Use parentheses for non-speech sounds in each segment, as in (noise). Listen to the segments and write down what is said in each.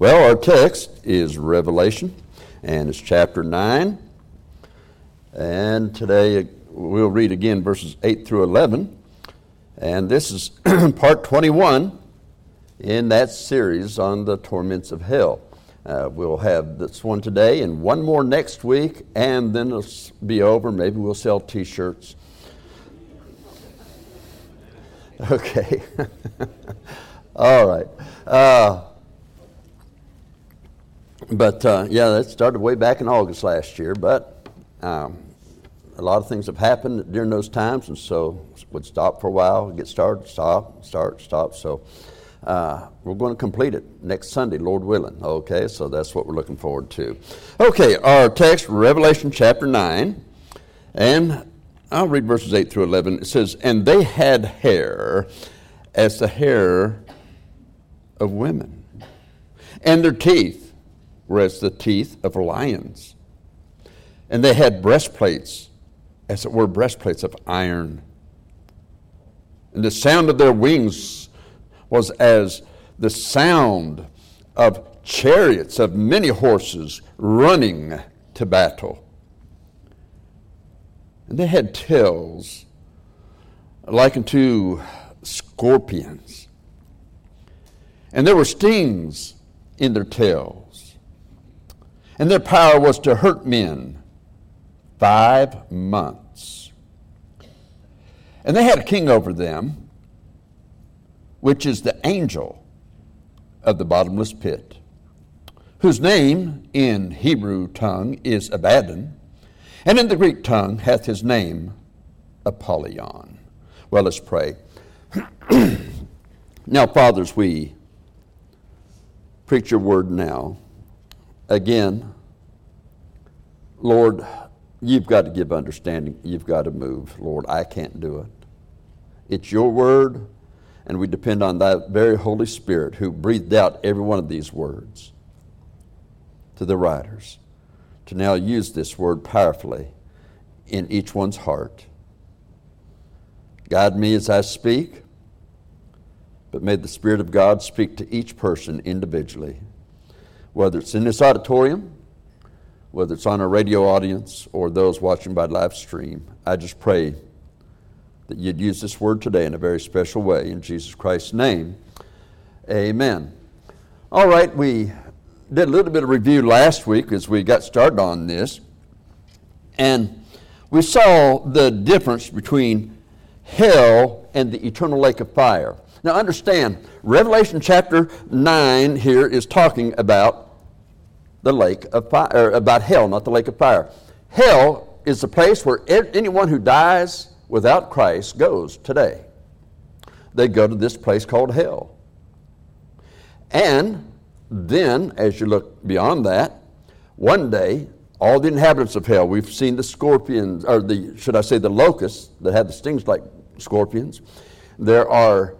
Well, our text is Revelation, and it's chapter 9. And today we'll read again verses 8 through 11. And this is (clears throat) part 21 in that series on the torments of hell. Uh, we'll have this one today and one more next week, and then it'll be over. Maybe we'll sell t shirts. (laughs) Okay. (laughs) All right. Uh, but uh, yeah, that started way back in August last year. But um, a lot of things have happened during those times, and so would stop for a while, get started, stop, start, stop. So uh, we're going to complete it next Sunday, Lord willing. Okay, so that's what we're looking forward to. Okay, our text, Revelation chapter 9, and I'll read verses 8 through 11. It says, And they had hair as the hair of women, and their teeth whereas the teeth of lions. And they had breastplates, as it were, breastplates of iron. And the sound of their wings was as the sound of chariots of many horses running to battle. And they had tails like unto scorpions. And there were stings in their tails and their power was to hurt men five months. And they had a king over them, which is the angel of the bottomless pit, whose name in Hebrew tongue is Abaddon, and in the Greek tongue hath his name Apollyon. Well, let's pray. (clears throat) now, fathers, we preach your word now again, Lord, you've got to give understanding. You've got to move. Lord, I can't do it. It's your word, and we depend on that very Holy Spirit who breathed out every one of these words to the writers to now use this word powerfully in each one's heart. Guide me as I speak, but may the Spirit of God speak to each person individually whether it's in this auditorium, whether it's on a radio audience, or those watching by live stream. I just pray that you'd use this word today in a very special way. In Jesus Christ's name, amen. All right, we did a little bit of review last week as we got started on this, and we saw the difference between hell and the eternal lake of fire. Now, understand, Revelation chapter 9 here is talking about the lake of fire, about hell, not the lake of fire. Hell is the place where anyone who dies without Christ goes today. They go to this place called hell. And then, as you look beyond that, one day, all the inhabitants of hell, we've seen the scorpions, or the, should I say, the locusts that have the stings like scorpions. There are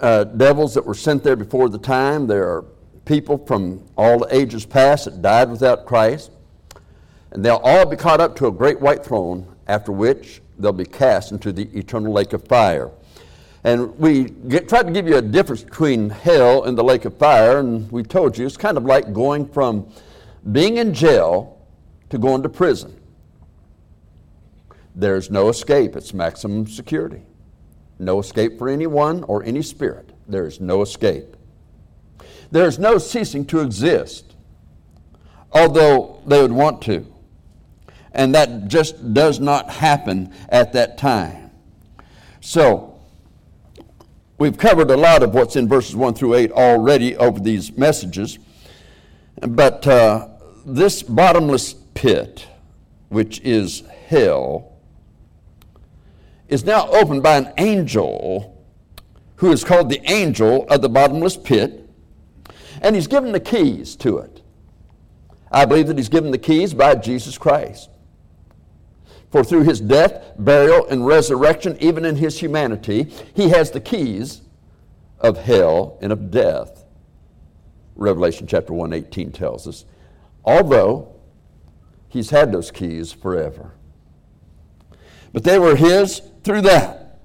uh, devils that were sent there before the time. There are people from all the ages past that died without Christ. And they'll all be caught up to a great white throne, after which they'll be cast into the eternal lake of fire. And we get, tried to give you a difference between hell and the lake of fire, and we told you it's kind of like going from being in jail to going to prison. There's no escape, it's maximum security. No escape for anyone or any spirit. There is no escape. There is no ceasing to exist, although they would want to. And that just does not happen at that time. So, we've covered a lot of what's in verses 1 through 8 already over these messages. But uh, this bottomless pit, which is hell, is now opened by an angel who is called the angel of the bottomless pit and he's given the keys to it. I believe that he's given the keys by Jesus Christ. For through his death, burial, and resurrection, even in his humanity, he has the keys of hell and of death. Revelation chapter 1 18 tells us. Although he's had those keys forever. But they were his through that.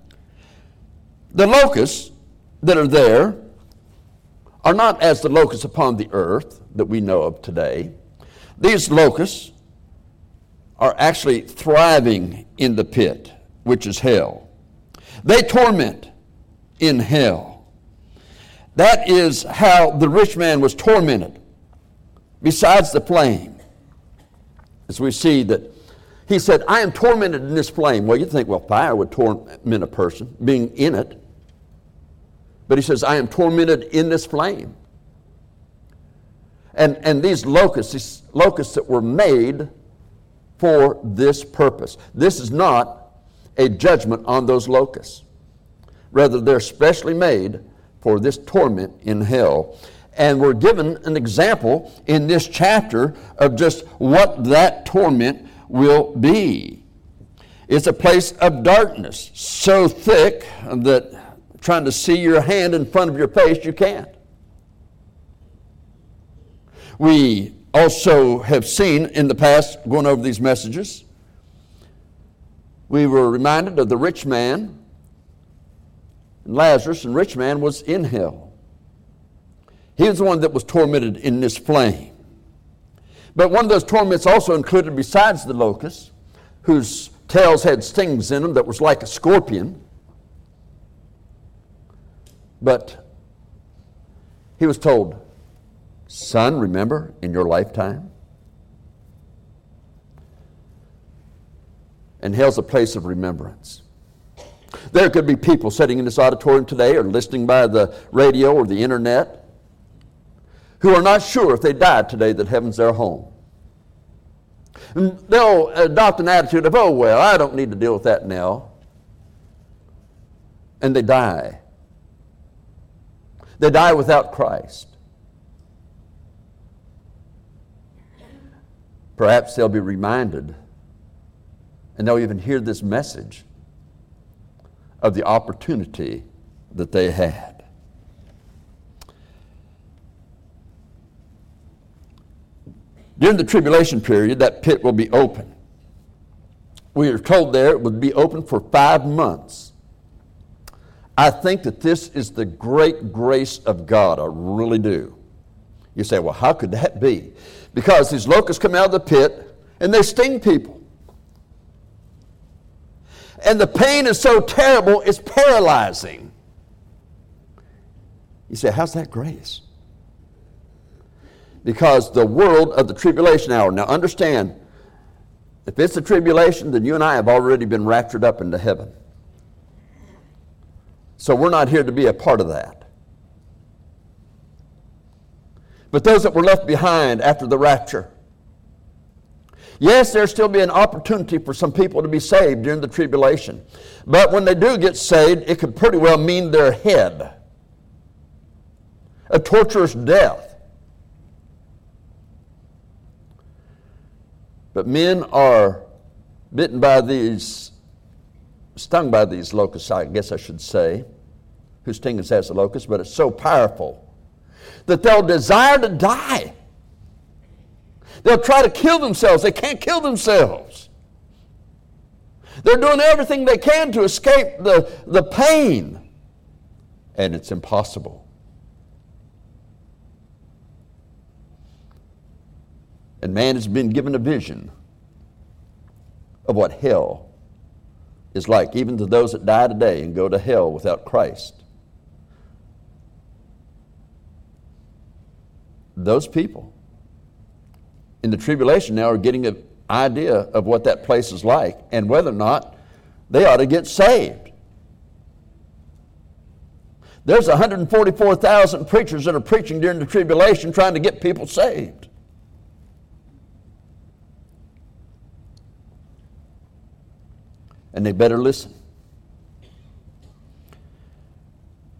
The locusts that are there are not as the locusts upon the earth that we know of today. These locusts are actually thriving in the pit, which is hell. They torment in hell. That is how the rich man was tormented, besides the flame. As we see that he said, I am tormented in this flame. Well, you think, well, fire would torment a person, being in it. But he says, I am tormented in this flame. And, and these locusts, these locusts that were made for this purpose. This is not a judgment on those locusts. Rather, they're specially made for this torment in hell. And we're given an example in this chapter of just what that torment will be. It's a place of darkness, so thick that trying to see your hand in front of your face, you can't. We also have seen in the past, going over these messages, we were reminded of the rich man, and Lazarus, and rich man was in hell. He was the one that was tormented in this flame. But one of those torments also included, besides the locusts, whose tails had stings in them that was like a scorpion. But he was told, Son, remember in your lifetime? And hell's a place of remembrance. There could be people sitting in this auditorium today or listening by the radio or the internet who are not sure if they died today that heaven's their home. And they'll adopt an attitude of, oh, well, I don't need to deal with that now. And they die. They die without Christ. Perhaps they'll be reminded and they'll even hear this message of the opportunity that they had. During the tribulation period, that pit will be open. We are told there it would be open for five months. I think that this is the great grace of God. I really do. You say, well, how could that be? Because these locusts come out of the pit and they sting people. And the pain is so terrible, it's paralyzing. You say, how's that grace? Because the world of the tribulation hour, now understand, if it's a tribulation, then you and I have already been raptured up into heaven. So we're not here to be a part of that. But those that were left behind after the rapture, yes, there'll still be an opportunity for some people to be saved during the tribulation. But when they do get saved, it could pretty well mean their head, a torturous death. But men are bitten by these stung by these locusts, I guess I should say, whose sting is as a locust, but it's so powerful that they'll desire to die. They'll try to kill themselves. They can't kill themselves. They're doing everything they can to escape the, the pain, and it's impossible. And man has been given a vision of what hell is like, even to those that die today and go to hell without Christ. Those people in the tribulation now are getting an idea of what that place is like and whether or not they ought to get saved. There's 144,000 preachers that are preaching during the tribulation trying to get people saved. And they better listen.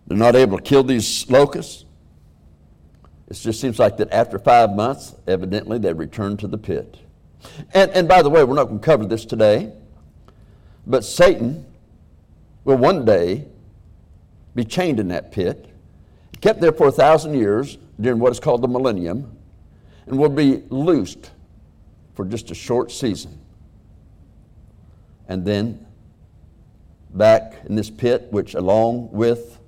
They're not able to kill these locusts. It just seems like that after five months, evidently, they return to the pit. And, and by the way, we're not going to cover this today, but Satan will one day be chained in that pit, kept there for a thousand years during what is called the millennium, and will be loosed for just a short season. And then back in this pit, which along with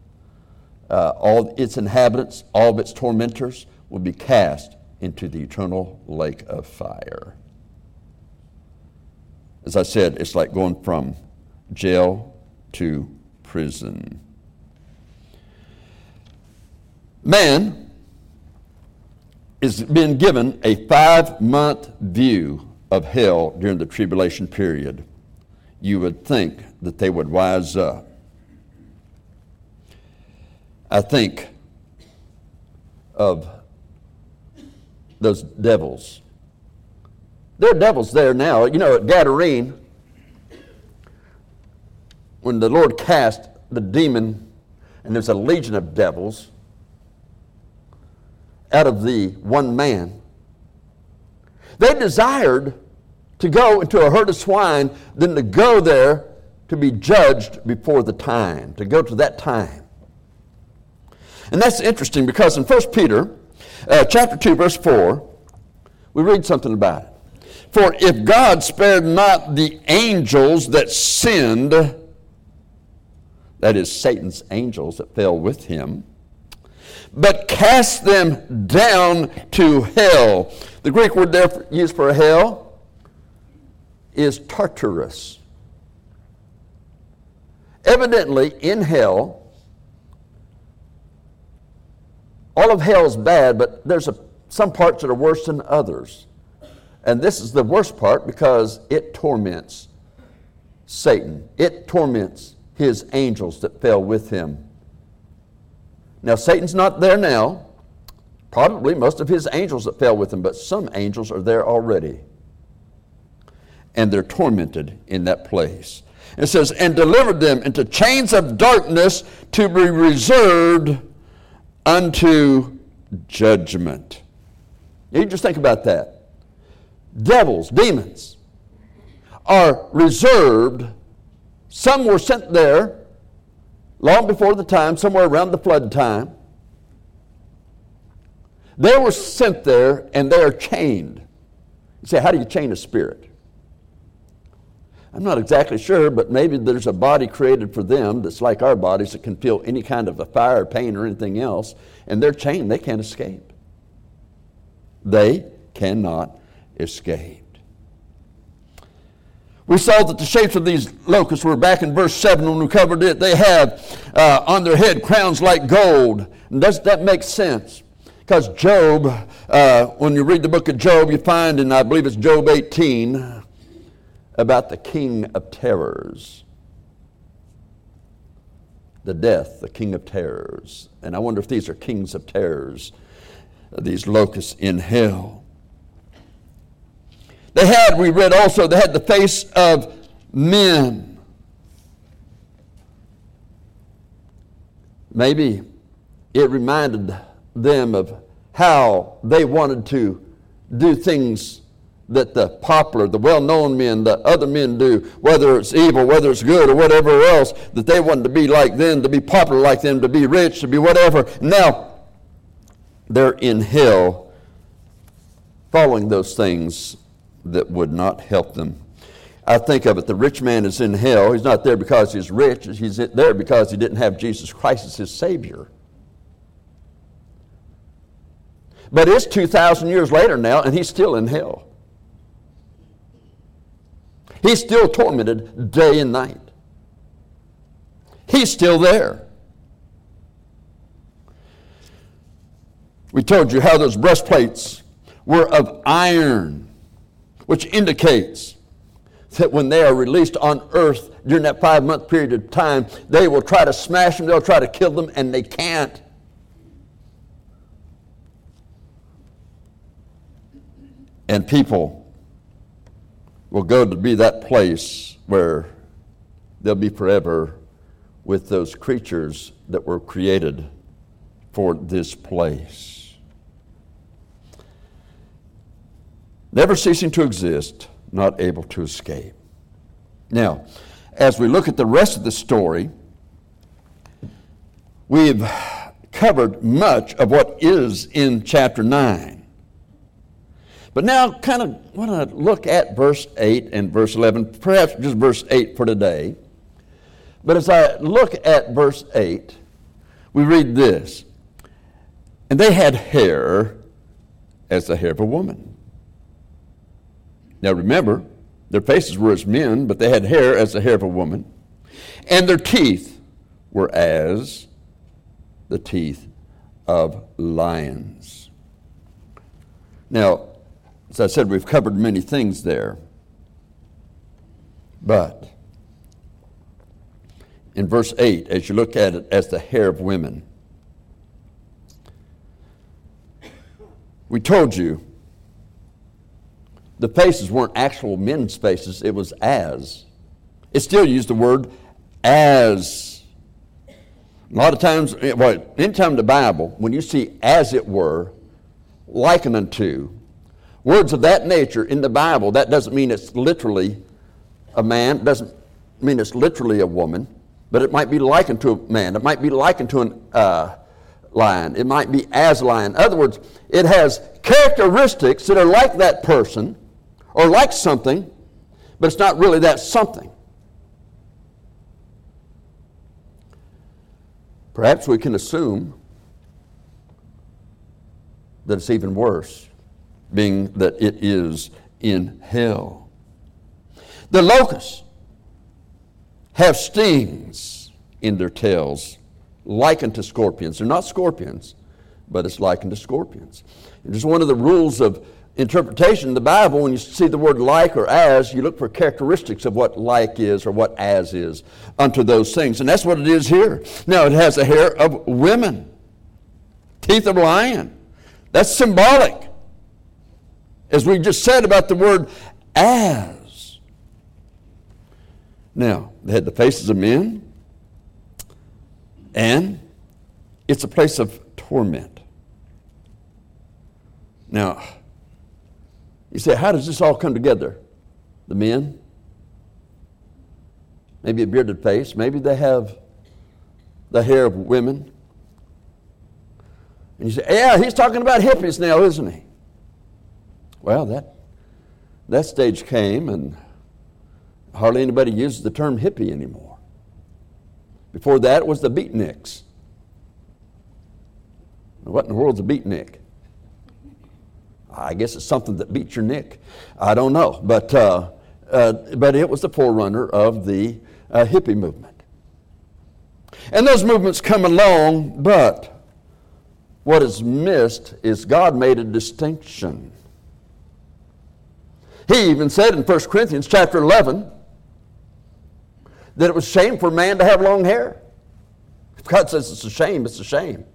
uh, all its inhabitants, all of its tormentors will be cast into the eternal lake of fire. As I said, it's like going from jail to prison. Man is being given a five month view of hell during the tribulation period. You would think that they would wise up. I think of those devils. There are devils there now. You know, at Gadarene, when the Lord cast the demon, and there's a legion of devils out of the one man, they desired to go into a herd of swine than to go there to be judged before the time, to go to that time. And that's interesting because in 1 Peter uh, chapter 2, verse 4, we read something about it. For if God spared not the angels that sinned, that is, Satan's angels that fell with him, but cast them down to hell. The Greek word there used for hell is Tartarus. Evidently, in hell, all of hell is bad, but there's a, some parts that are worse than others. And this is the worst part because it torments Satan. It torments his angels that fell with him. Now, Satan's not there now. Probably most of his angels that fell with him, but some angels are there already. And they're tormented in that place. It says, and delivered them into chains of darkness to be reserved unto judgment. You just think about that. Devils, demons, are reserved. Some were sent there long before the time, somewhere around the flood time. They were sent there and they are chained. You say, how do you chain a spirit? I'm not exactly sure, but maybe there's a body created for them that's like our bodies that can feel any kind of a fire, pain, or anything else, and they're chained. They can't escape. They cannot escape. We saw that the shapes of these locusts were back in verse 7 when we covered it. They have uh, on their head crowns like gold. And does that make sense? Because Job, uh, when you read the book of Job, you find, and I believe it's Job 18, about the king of terrors. The death, the king of terrors. And I wonder if these are kings of terrors, these locusts in hell. They had, we read also, they had the face of men. Maybe it reminded them of how they wanted to do things that the popular, the well known men, the other men do, whether it's evil, whether it's good, or whatever else, that they wanted to be like them, to be popular like them, to be rich, to be whatever. Now, they're in hell following those things that would not help them. I think of it the rich man is in hell. He's not there because he's rich, he's there because he didn't have Jesus Christ as his Savior. But it's 2,000 years later now, and he's still in hell. He's still tormented day and night. He's still there. We told you how those breastplates were of iron, which indicates that when they are released on earth during that five month period of time, they will try to smash them, they'll try to kill them, and they can't. And people will go to be that place where they'll be forever with those creatures that were created for this place. Never ceasing to exist, not able to escape. Now, as we look at the rest of the story, we've covered much of what is in chapter 9. But now, kind of want to look at verse 8 and verse 11, perhaps just verse 8 for today. But as I look at verse 8, we read this. And they had hair as the hair of a woman. Now remember, their faces were as men, but they had hair as the hair of a woman. And their teeth were as the teeth of lions. Now, as I said, we've covered many things there. But in verse 8, as you look at it as the hair of women, we told you the faces weren't actual men's faces, it was as. It still used the word as. A lot of times, well, anytime the Bible, when you see as it were, liken unto, words of that nature in the Bible, that doesn't mean it's literally a man, doesn't mean it's literally a woman, but it might be likened to a man, it might be likened to a uh, lion, it might be as lion. In other words, it has characteristics that are like that person or like something, but it's not really that something. Perhaps we can assume that it's even worse, being that it is in hell. The locusts have stings in their tails, likened to scorpions. They're not scorpions, but it's likened to scorpions. It is one of the rules of interpretation in the Bible, when you see the word like or as, you look for characteristics of what like is or what as is unto those things. And that's what it is here. Now, it has the hair of women, teeth of lion. That's symbolic. As we just said about the word as. Now, they had the faces of men, and it's a place of torment. Now, you say, how does this all come together? The men, maybe a bearded face, maybe they have the hair of women. And you say, yeah, he's talking about hippies now, isn't he? Well, that, that stage came, and hardly anybody uses the term hippie anymore. Before that, was the beatniks. What in the world's a beatnik? I guess it's something that beats your neck. I don't know. But, uh, uh, but it was the forerunner of the uh, hippie movement. And those movements come along, but what is missed is God made a distinction. He even said in 1 Corinthians chapter 11 that it was shame for a man to have long hair. If God says it's a shame, it's a shame.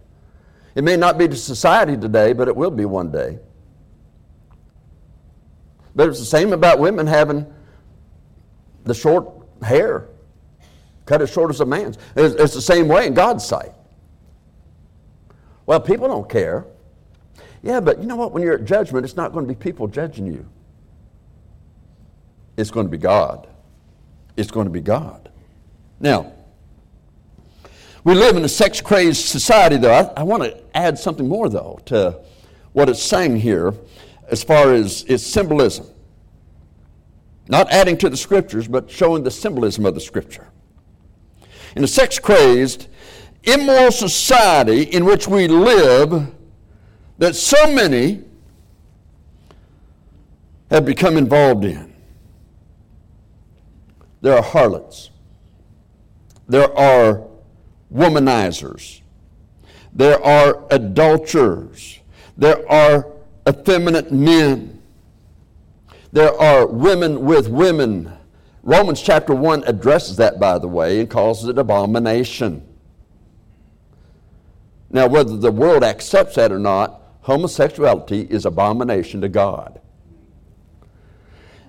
It may not be to society today, but it will be one day. But it's the same about women having the short hair, cut as short as a man's. It's, it's the same way in God's sight. Well, people don't care. Yeah, but you know what? When you're at judgment, it's not going to be people judging you. It's going to be God. It's going to be God. Now, we live in a sex crazed society, though. I, I want to add something more, though, to what it's saying here as far as its symbolism. Not adding to the scriptures, but showing the symbolism of the scripture. In a sex crazed, immoral society in which we live, that so many have become involved in, there are harlots, there are womanizers, there are adulterers, there are effeminate men. There are women with women. Romans chapter 1 addresses that, by the way, and calls it abomination. Now, whether the world accepts that or not, homosexuality is abomination to God.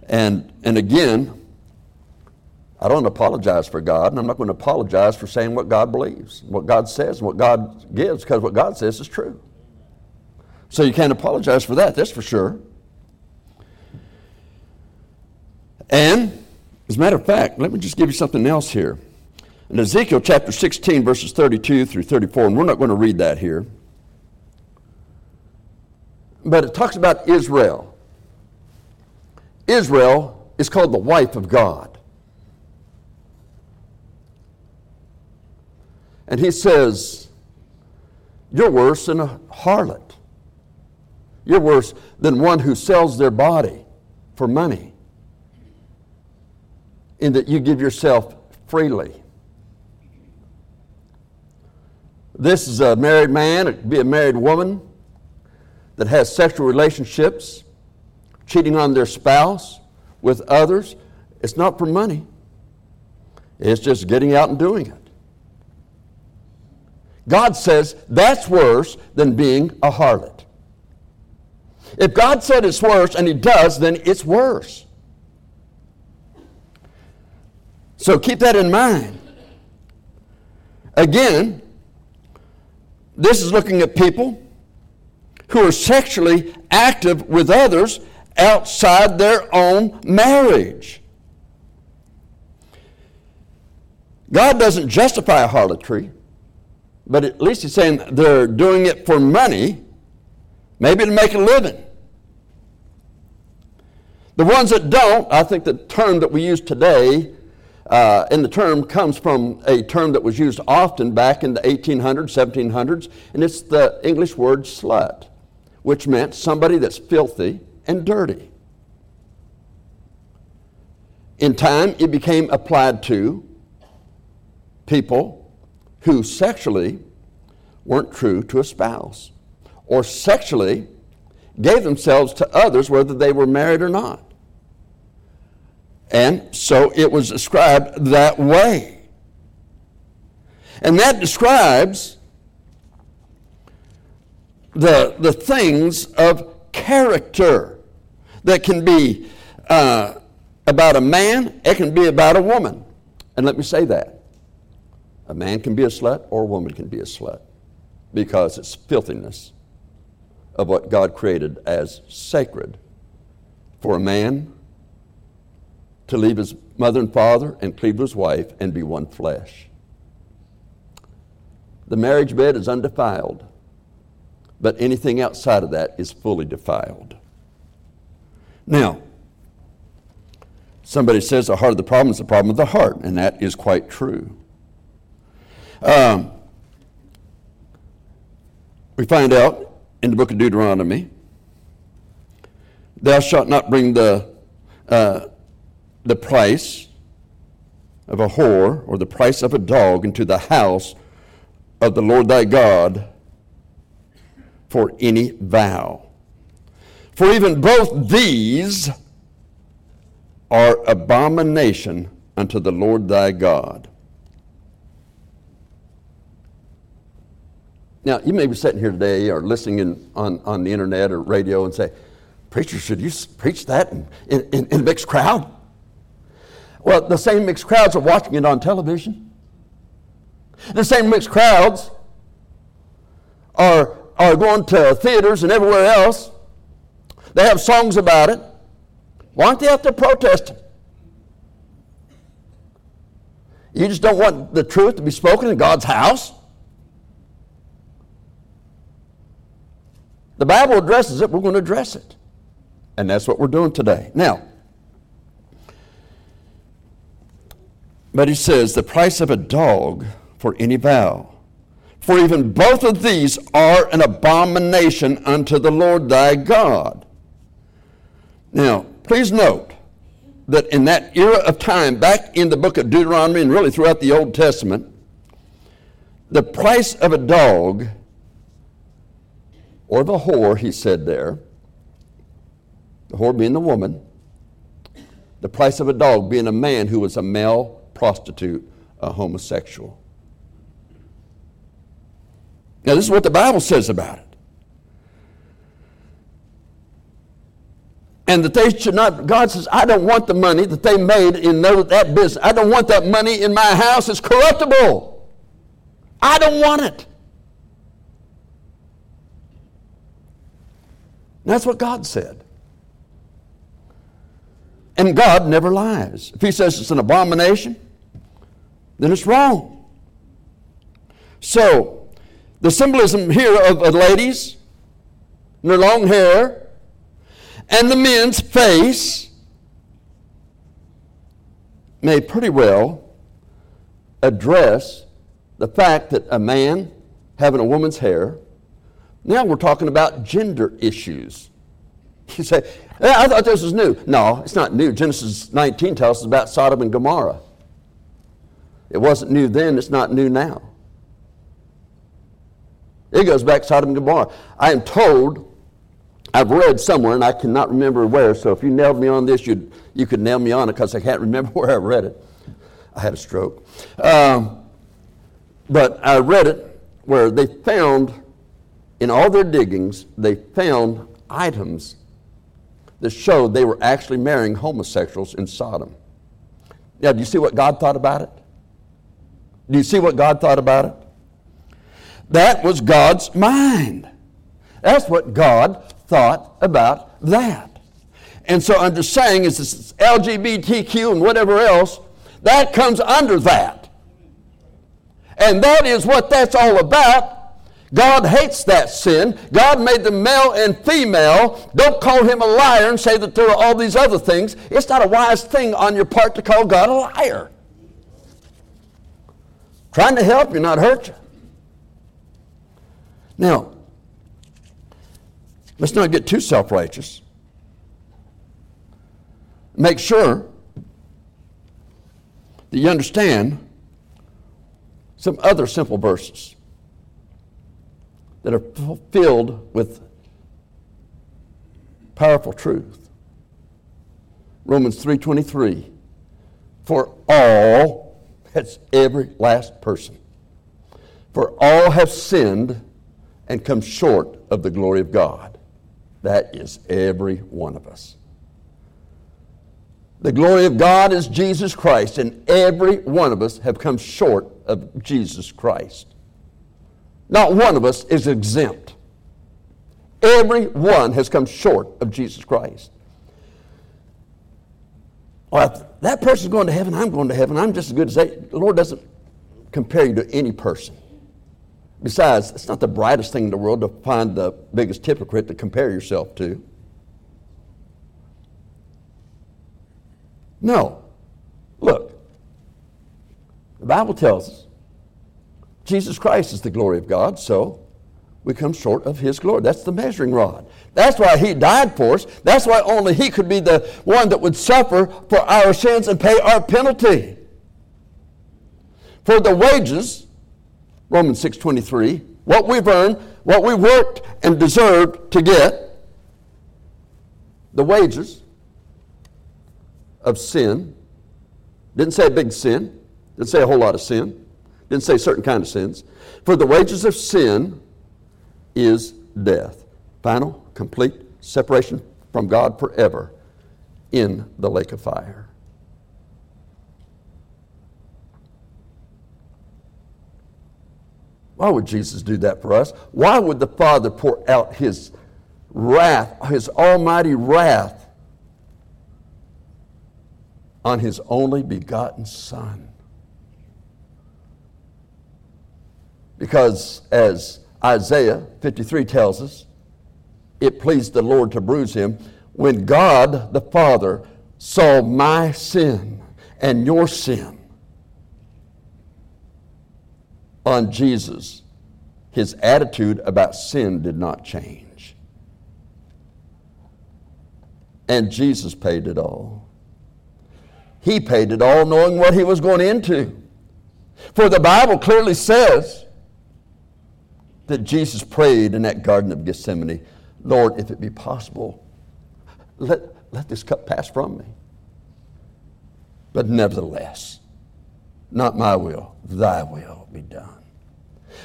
And, and again, I don't apologize for God, and I'm not going to apologize for saying what God believes, what God says, and what God gives, because what God says is true. So you can't apologize for that, that's for sure. And, as a matter of fact, let me just give you something else here. In Ezekiel chapter 16, verses 32 through 34, and we're not going to read that here, but it talks about Israel. Israel is called the wife of God. And he says you're worse than a harlot. You're worse than one who sells their body for money, in that you give yourself freely. This is a married man, it could be a married woman that has sexual relationships, cheating on their spouse with others. It's not for money, it's just getting out and doing it. God says that's worse than being a harlot. If God said it's worse and He does, then it's worse. So keep that in mind. Again, this is looking at people who are sexually active with others outside their own marriage. God doesn't justify harlotry, but at least He's saying they're doing it for money, maybe to make a living. The ones that don't, I think the term that we use today uh, and the term comes from a term that was used often back in the 1800s, 1700s, and it's the English word slut, which meant somebody that's filthy and dirty. In time, it became applied to people who sexually weren't true to a spouse or sexually gave themselves to others whether they were married or not. And so it was described that way. And that describes the, the things of character that can be uh, about a man, it can be about a woman. And let me say that. A man can be a slut or a woman can be a slut because it's filthiness of what God created as sacred for a man to leave his mother and father and cleave to his wife and be one flesh. The marriage bed is undefiled, but anything outside of that is fully defiled. Now, somebody says the heart of the problem is the problem of the heart, and that is quite true. Um, we find out in the book of Deuteronomy, thou shalt not bring the uh, the price of a whore or the price of a dog into the house of the Lord thy God for any vow. For even both these are abomination unto the Lord thy God. Now, you may be sitting here today or listening in, on, on the internet or radio and say, Preacher, should you preach that in, in, in a mixed crowd? Well, the same mixed crowds are watching it on television. The same mixed crowds are, are going to theaters and everywhere else. They have songs about it. Why aren't they out there protesting? You just don't want the truth to be spoken in God's house? The Bible addresses it, we're going to address it. And that's what we're doing today. Now, But he says, the price of a dog for any vow. For even both of these are an abomination unto the Lord thy God. Now, please note that in that era of time, back in the book of Deuteronomy and really throughout the Old Testament, the price of a dog or the whore, he said there, the whore being the woman, the price of a dog being a man who was a male prostitute, a homosexual. Now, this is what the Bible says about it. And that they should not, God says, I don't want the money that they made in that business. I don't want that money in my house. It's corruptible. I don't want it. That's what God said. And God never lies. If He says it's an abomination, then it's wrong. So, the symbolism here of, of ladies and their long hair and the men's face may pretty well address the fact that a man having a woman's hair Now we're talking about gender issues. You say, I thought this was new. No, it's not new. Genesis 19 tells us about Sodom and Gomorrah. It wasn't new then, it's not new now. It goes back to Sodom and Gomorrah. I am told, I've read somewhere, and I cannot remember where, so if you nailed me on this, you'd, you could nail me on it because I can't remember (laughs) where I read it. I had a stroke. Um, but I read it where they found, in all their diggings, they found items that showed they were actually marrying homosexuals in Sodom. Now, do you see what God thought about it? Do you see what God thought about it? That was God's mind. That's what God thought about that. And so I'm just saying is this LGBTQ and whatever else, that comes under that. And that is what that's all about. God hates that sin. God made them male and female. Don't call him a liar and say that there are all these other things. It's not a wise thing on your part to call God a liar. Trying to help you, not hurt you. Now, let's not get too self righteous. Make sure that you understand some other simple verses that are filled with powerful truth. Romans 3:23 For all that's every last person for all have sinned and come short of the glory of God. That is every one of us. The glory of God is Jesus Christ, and every one of us have come short of Jesus Christ. Not one of us is exempt. Every one has come short of Jesus Christ. Well, that person's going to heaven, I'm going to heaven, I'm just as good as they. The Lord doesn't compare you to any person. Besides, it's not the brightest thing in the world to find the biggest hypocrite to compare yourself to. No. Look, the Bible tells us Jesus Christ is the glory of God, so we come short of His glory. That's the measuring rod. That's why He died for us. That's why only He could be the one that would suffer for our sins and pay our penalty. For the wages, Romans 6.23, what we've earned, what we worked and deserved to get, the wages of sin, didn't say a big sin, didn't say a whole lot of sin, didn't say certain kind of sins. For the wages of sin is death. Final, complete separation from God forever in the lake of fire. Why would Jesus do that for us? Why would the Father pour out His wrath, His almighty wrath, on His only begotten Son? Because as Isaiah 53 tells us, it pleased the Lord to bruise him. When God the Father saw my sin and your sin on Jesus, his attitude about sin did not change. And Jesus paid it all. He paid it all knowing what he was going into. For the Bible clearly says that Jesus prayed in that Garden of Gethsemane Lord, if it be possible, let, let this cup pass from me. But nevertheless, not my will, thy will be done.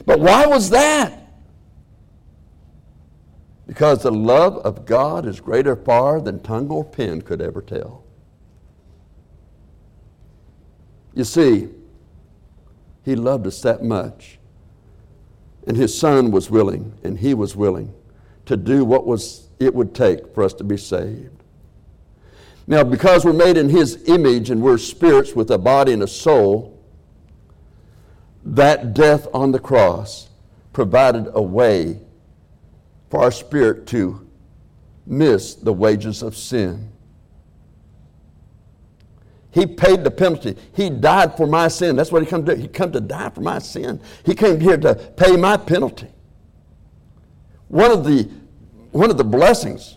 But why was that? Because the love of God is greater far than tongue or pen could ever tell. You see, He loved us that much and his son was willing, and he was willing to do what was it would take for us to be saved. Now, because we're made in his image and we're spirits with a body and a soul, that death on the cross provided a way for our spirit to miss the wages of sin. He paid the penalty. He died for my sin. That's what he come to do. He come to die for my sin. He came here to pay my penalty. One of the, one of the blessings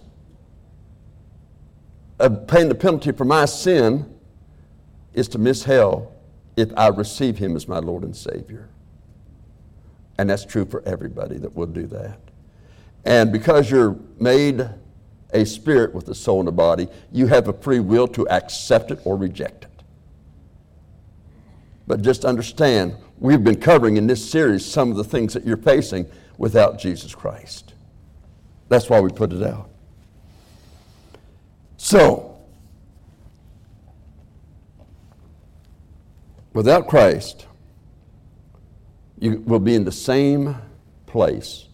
of paying the penalty for my sin is to miss hell if I receive Him as my Lord and Savior. And that's true for everybody that will do that. And because you're made a spirit with a soul and a body, you have a free will to accept it or reject it. But just understand, we've been covering in this series some of the things that you're facing without Jesus Christ. That's why we put it out. So, without Christ, you will be in the same place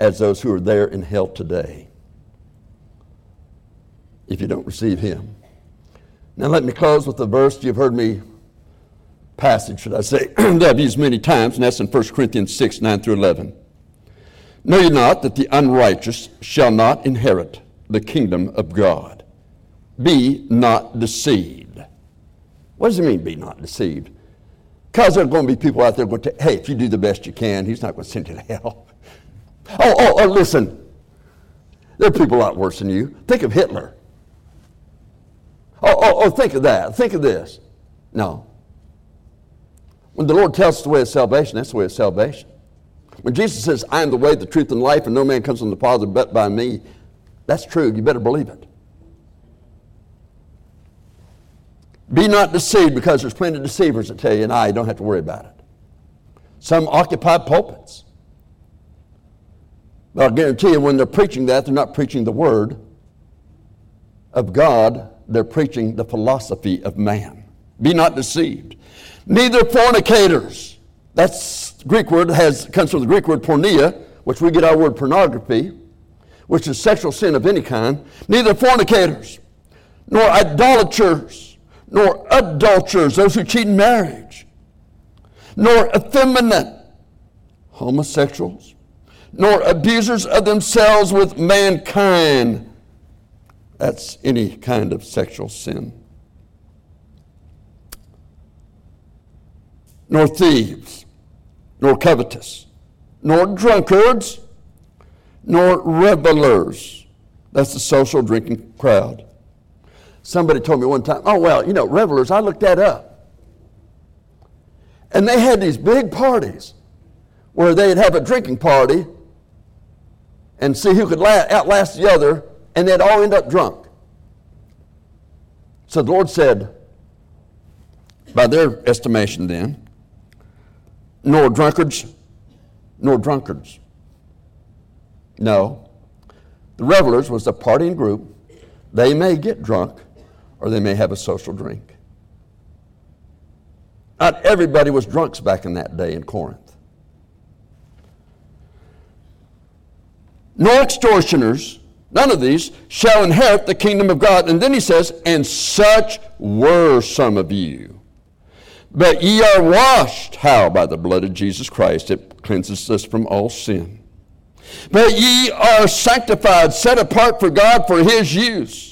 as those who are there in hell today if you don't receive Him. Now, let me close with a verse you've heard me, passage, should I say, (clears throat) that I've used many times, and that's in 1 Corinthians 6 9 through 11. Know ye not that the unrighteous shall not inherit the kingdom of God? Be not deceived. What does it mean, be not deceived? Because there are going to be people out there going to, hey, if you do the best you can, he's not going to send you to hell. Oh, oh, oh, listen. There are people a lot worse than you. Think of Hitler. Oh, oh, oh, think of that. Think of this. No. When the Lord tells us the way of salvation, that's the way of salvation. When Jesus says, I am the way, the truth, and life, and no man comes from the Father but by me, that's true. You better believe it. Be not deceived because there's plenty of deceivers that tell you, and I don't have to worry about it. Some occupy pulpits. But I'll guarantee you, when they're preaching that, they're not preaching the Word of God, they're preaching the philosophy of man. Be not deceived. Neither fornicators. That's Greek word has comes from the Greek word porneia, which we get our word pornography, which is sexual sin of any kind. Neither fornicators, nor idolaters, nor adulterers, those who cheat in marriage, nor effeminate, homosexuals, nor abusers of themselves with mankind. That's any kind of sexual sin. Nor thieves, nor covetous, nor drunkards, nor revelers. That's the social drinking crowd Somebody told me one time, oh, well, you know, revelers, I looked that up. And they had these big parties where they'd have a drinking party and see who could outlast the other, and they'd all end up drunk. So the Lord said, by their estimation then, nor drunkards, nor drunkards. No. The revelers was a partying group. They may get drunk, or they may have a social drink. Not everybody was drunks back in that day in Corinth. No extortioners, none of these, shall inherit the kingdom of God. And then he says, And such were some of you. But ye are washed, how? By the blood of Jesus Christ. It cleanses us from all sin. But ye are sanctified, set apart for God for his use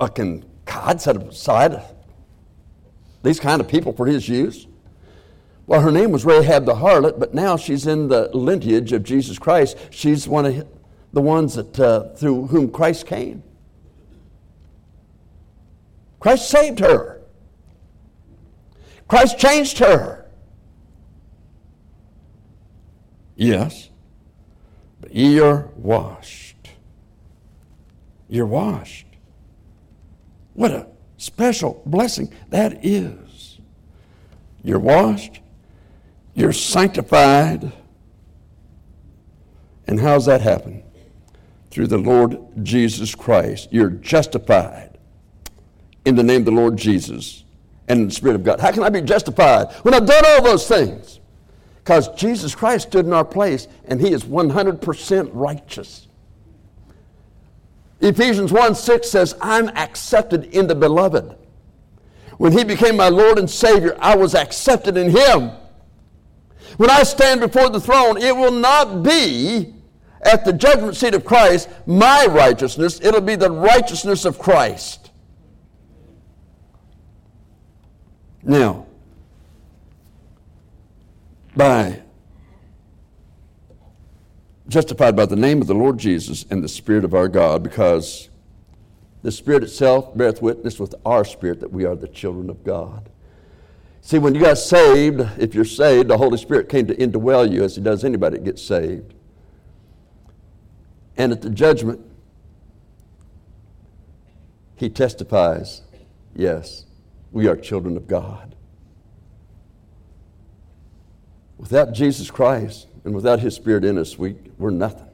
uh, can God set aside these kind of people for his use? Well, her name was Rahab the harlot, but now she's in the lineage of Jesus Christ. She's one of the ones that uh, through whom Christ came. Christ saved her. Christ changed her. Yes, but ye are washed. You're washed. What a special blessing that is. You're washed, you're sanctified. And how's that happen? Through the Lord Jesus Christ. You're justified in the name of the Lord Jesus and the Spirit of God. How can I be justified when I've done all those things? Because Jesus Christ stood in our place and He is 100% righteous. Ephesians 1 6 says, I'm accepted in the beloved. When he became my Lord and Savior, I was accepted in him. When I stand before the throne, it will not be at the judgment seat of Christ my righteousness, it'll be the righteousness of Christ. Now, by justified by the name of the Lord Jesus and the Spirit of our God, because the Spirit itself beareth witness with our spirit that we are the children of God. See, when you got saved, if you're saved, the Holy Spirit came to indwell you as He does anybody that gets saved. And at the judgment, He testifies, yes, we are children of God. Without Jesus Christ and without His Spirit in us, we, we're nothing.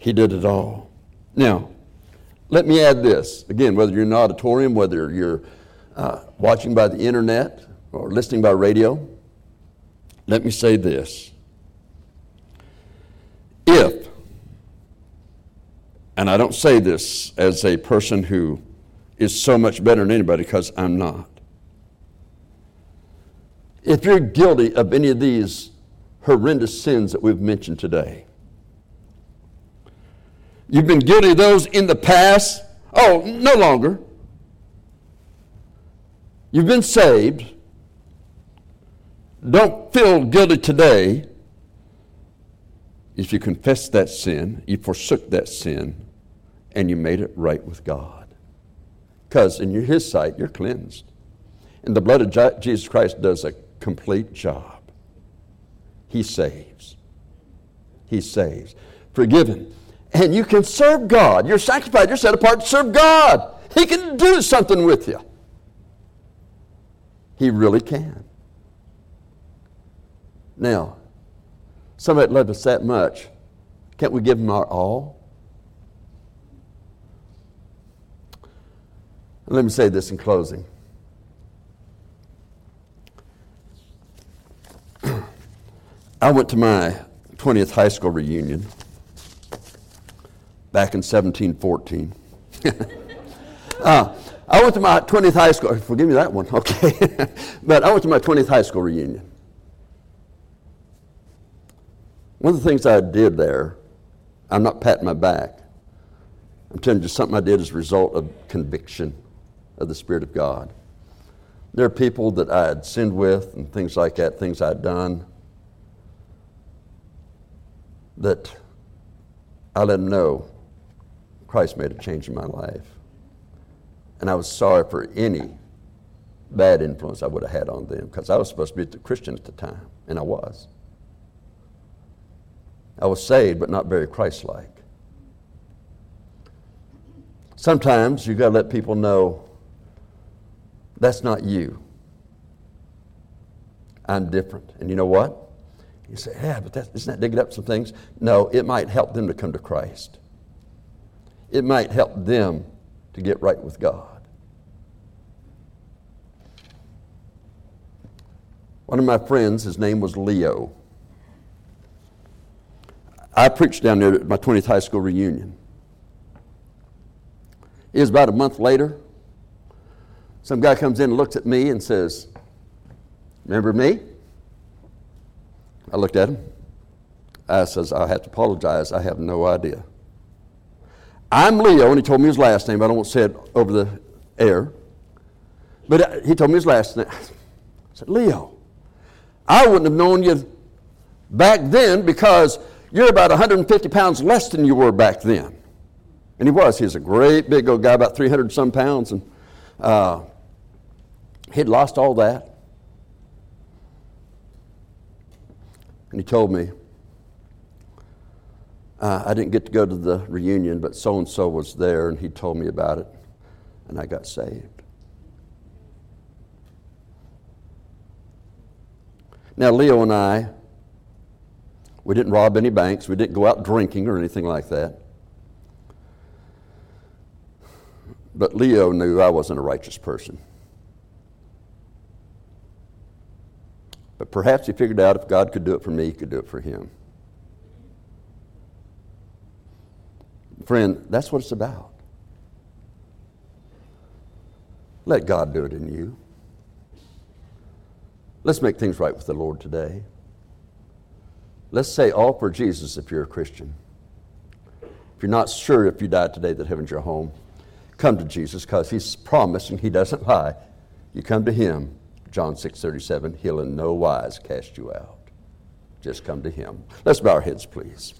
He did it all. Now, let me add this. Again, whether you're in an auditorium, whether you're uh, watching by the internet or listening by radio, let me say this. If, and I don't say this as a person who is so much better than anybody because I'm not. If you're guilty of any of these horrendous sins that we've mentioned today, you've been guilty of those in the past, oh, no longer. You've been saved. Don't feel guilty today. If you confess that sin, you forsook that sin, and you made it right with God. Because in His sight, you're cleansed. And the blood of Jesus Christ does a complete job. He saves. He saves. Forgiven. And you can serve God. You're sanctified. You're set apart to serve God. He can do something with you. He really can. Now, somebody that loved us that much, can't we give him our all? Let me say this in closing. (clears throat) I went to my 20th high school reunion back in 1714. (laughs) uh, I went to my 20th high school, forgive me that one, (laughs) okay. but I went to my 20th high school reunion. One of the things I did there, I'm not patting my back. I'm telling you something I did as a result of conviction of the Spirit of God. There are people that I had sinned with and things like that, things I'd done, that I let them know Christ made a change in my life. And I was sorry for any bad influence I would have had on them because I was supposed to be a Christian at the time, and I was. I was saved, but not very Christ like. Sometimes you've got to let people know that's not you. I'm different. And you know what? You say, yeah, but that, isn't that digging up some things? No, it might help them to come to Christ. It might help them to get right with God. One of my friends, his name was Leo. I preached down there at my 20th high school reunion. It was about a month later. Some guy comes in and looks at me and says, Remember me? I looked at him. I says, I have to apologize. I have no idea. I'm Leo, and he told me his last name. I don't want to say it over the air. But he told me his last name. I said, Leo, I wouldn't have known you back then because you're about 150 pounds less than you were back then. And he was. He was a great big old guy, about 300 some pounds. And uh, he'd lost all that. And he told me, uh, I didn't get to go to the reunion, but so and so was there, and he told me about it, and I got saved. Now, Leo and I, we didn't rob any banks, we didn't go out drinking or anything like that. But Leo knew I wasn't a righteous person. But perhaps he figured out if God could do it for me, he could do it for him. Friend, that's what it's about. Let God do it in you. Let's make things right with the Lord today. Let's say all for Jesus if you're a Christian. If you're not sure if you died today that heaven's your home, come to Jesus because He's promised and He doesn't lie. You come to Him, John 6:37, he'll in no wise cast you out. Just come to him. Let's bow our heads, please.